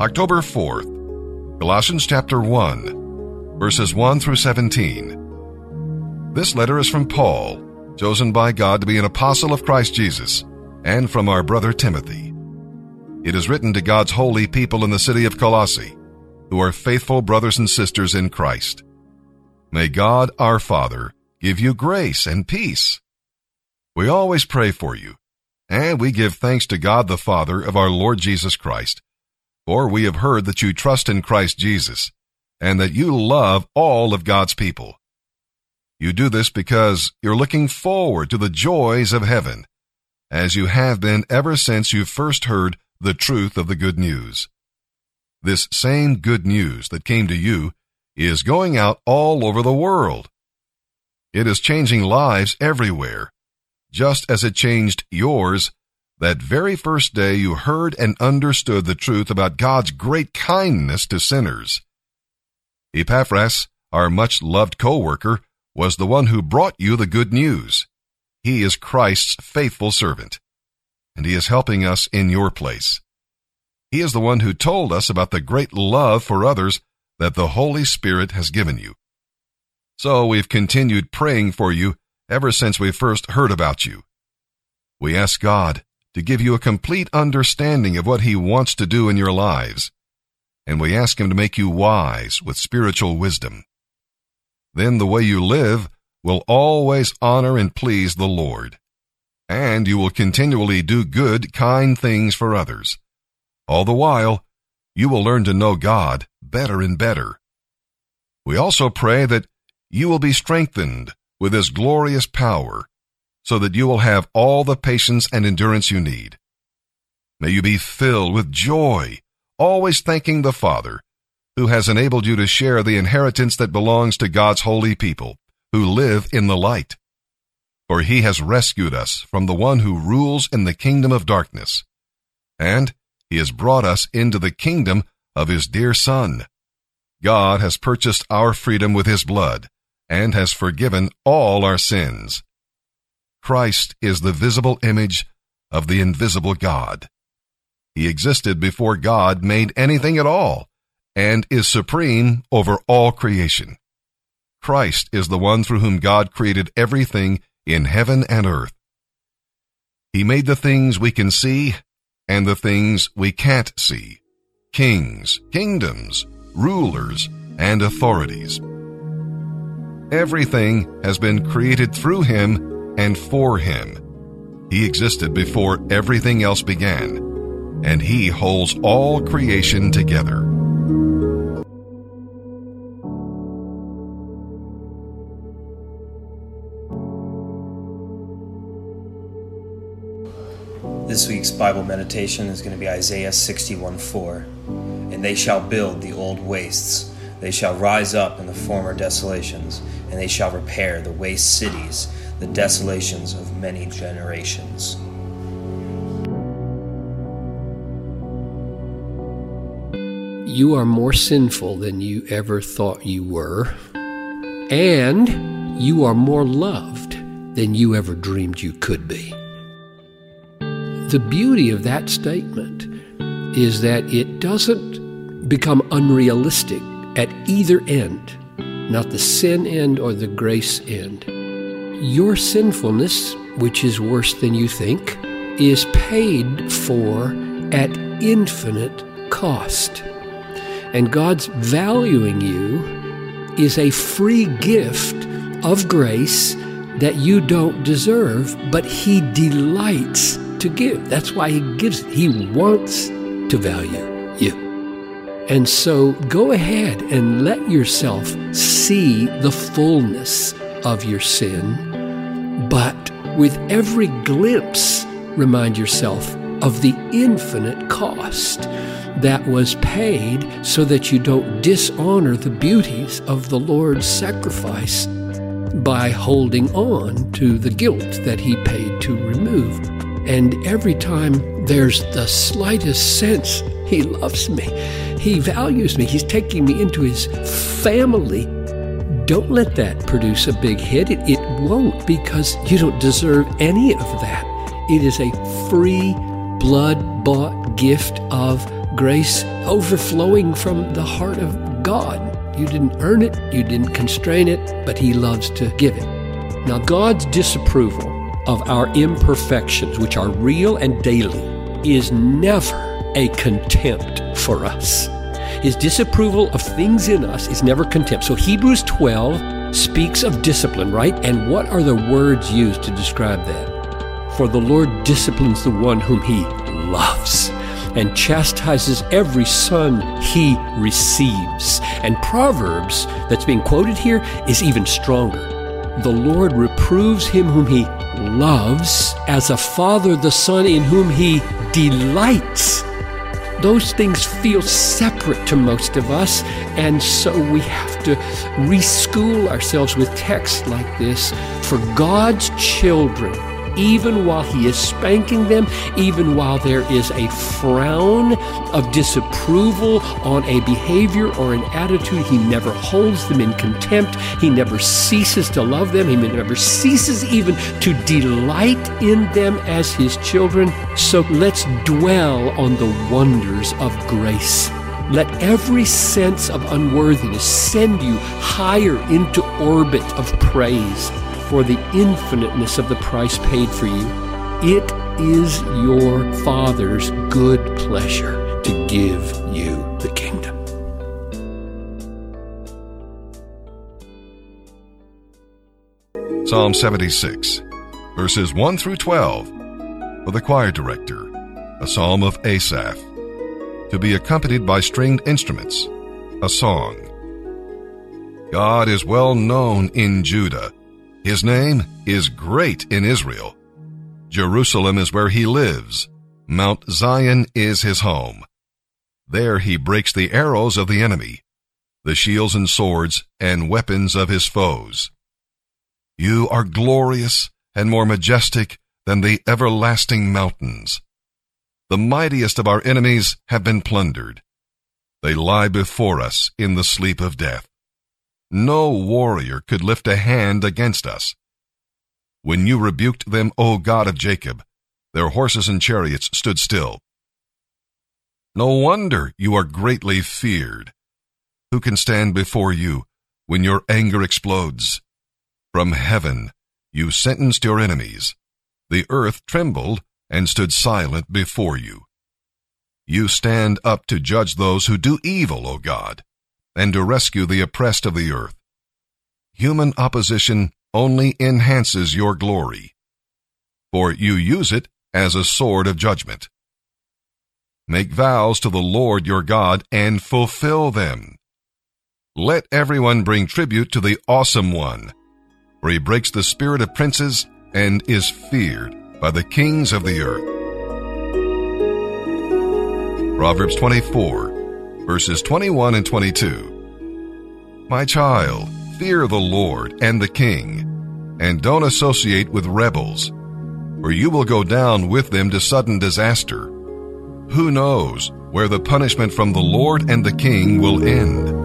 October 4th, Colossians chapter 1, verses 1 through 17. This letter is from Paul, chosen by God to be an apostle of Christ Jesus, and from our brother Timothy. It is written to God's holy people in the city of Colossae, who are faithful brothers and sisters in Christ. May God our Father give you grace and peace. We always pray for you, and we give thanks to God the Father of our Lord Jesus Christ for we have heard that you trust in Christ Jesus, and that you love all of God's people. You do this because you're looking forward to the joys of heaven, as you have been ever since you first heard the truth of the good news. This same good news that came to you is going out all over the world. It is changing lives everywhere, just as it changed yours that very first day you heard and understood the truth about God's great kindness to sinners. Epaphras, our much loved co-worker, was the one who brought you the good news. He is Christ's faithful servant, and he is helping us in your place. He is the one who told us about the great love for others that the Holy Spirit has given you. So we've continued praying for you ever since we first heard about you. We ask God to give you a complete understanding of what He wants to do in your lives, and we ask Him to make you wise with spiritual wisdom. Then the way you live will always honor and please the Lord, and you will continually do good, kind things for others. All the while, you will learn to know God better and better. We also pray that you will be strengthened with His glorious power so that you will have all the patience and endurance you need. May you be filled with joy, always thanking the Father, who has enabled you to share the inheritance that belongs to God's holy people, who live in the light. For he has rescued us from the one who rules in the kingdom of darkness, and he has brought us into the kingdom of his dear Son. God has purchased our freedom with his blood, and has forgiven all our sins. Christ is the visible image of the invisible God. He existed before God made anything at all and is supreme over all creation. Christ is the one through whom God created everything in heaven and earth. He made the things we can see and the things we can't see kings, kingdoms, rulers, and authorities. Everything has been created through him and for Him. He existed before everything else began, and He holds all creation together. This week's Bible meditation is going to be Isaiah 61 4. And they shall build the old wastes, they shall rise up in the former desolations, and they shall repair the waste cities the desolations of many generations. You are more sinful than you ever thought you were, and you are more loved than you ever dreamed you could be. The beauty of that statement is that it doesn't become unrealistic at either end, not the sin end or the grace end your sinfulness, which is worse than you think, is paid for at infinite cost. And God's valuing you is a free gift of grace that you don't deserve, but He delights to give. That's why He gives. He wants to value you. And so go ahead and let yourself see the fullness of your sin but with every glimpse, remind yourself of the infinite cost that was paid so that you don't dishonor the beauties of the Lord's sacrifice by holding on to the guilt that He paid to remove. And every time there's the slightest sense He loves me, He values me, He's taking me into His family don't let that produce a big hit. It, it won't because you don't deserve any of that. It is a free, blood bought gift of grace overflowing from the heart of God. You didn't earn it, you didn't constrain it, but He loves to give it. Now, God's disapproval of our imperfections, which are real and daily, is never a contempt for us. His disapproval of things in us is never contempt. So Hebrews 12 speaks of discipline, right? And what are the words used to describe that? For the Lord disciplines the one whom he loves and chastises every son he receives. And Proverbs, that's being quoted here, is even stronger. The Lord reproves him whom he loves as a father the son in whom he delights those things feel separate to most of us, and so we have to reschool ourselves with texts like this. For God's children even while he is spanking them, even while there is a frown of disapproval on a behavior or an attitude, he never holds them in contempt. He never ceases to love them. He never ceases even to delight in them as his children. So let's dwell on the wonders of grace. Let every sense of unworthiness send you higher into orbit of praise for the infiniteness of the price paid for you. It is your Father's good pleasure to give you the kingdom. Psalm 76, verses 1 through 12, for the choir director, a psalm of Asaph, to be accompanied by stringed instruments, a song. God is well known in Judah his name is great in Israel. Jerusalem is where he lives. Mount Zion is his home. There he breaks the arrows of the enemy, the shields and swords and weapons of his foes. You are glorious and more majestic than the everlasting mountains. The mightiest of our enemies have been plundered. They lie before us in the sleep of death. No warrior could lift a hand against us. When you rebuked them, O God of Jacob, their horses and chariots stood still. No wonder you are greatly feared. Who can stand before you when your anger explodes? From heaven you sentenced your enemies. The earth trembled and stood silent before you. You stand up to judge those who do evil, O God and to rescue the oppressed of the earth. Human opposition only enhances your glory, for you use it as a sword of judgment. Make vows to the Lord your God and fulfill them. Let everyone bring tribute to the awesome one, for he breaks the spirit of princes and is feared by the kings of the earth. Proverbs 24 verses 21 and 22. My child, fear the Lord and the king, and don't associate with rebels, or you will go down with them to sudden disaster. Who knows where the punishment from the Lord and the king will end?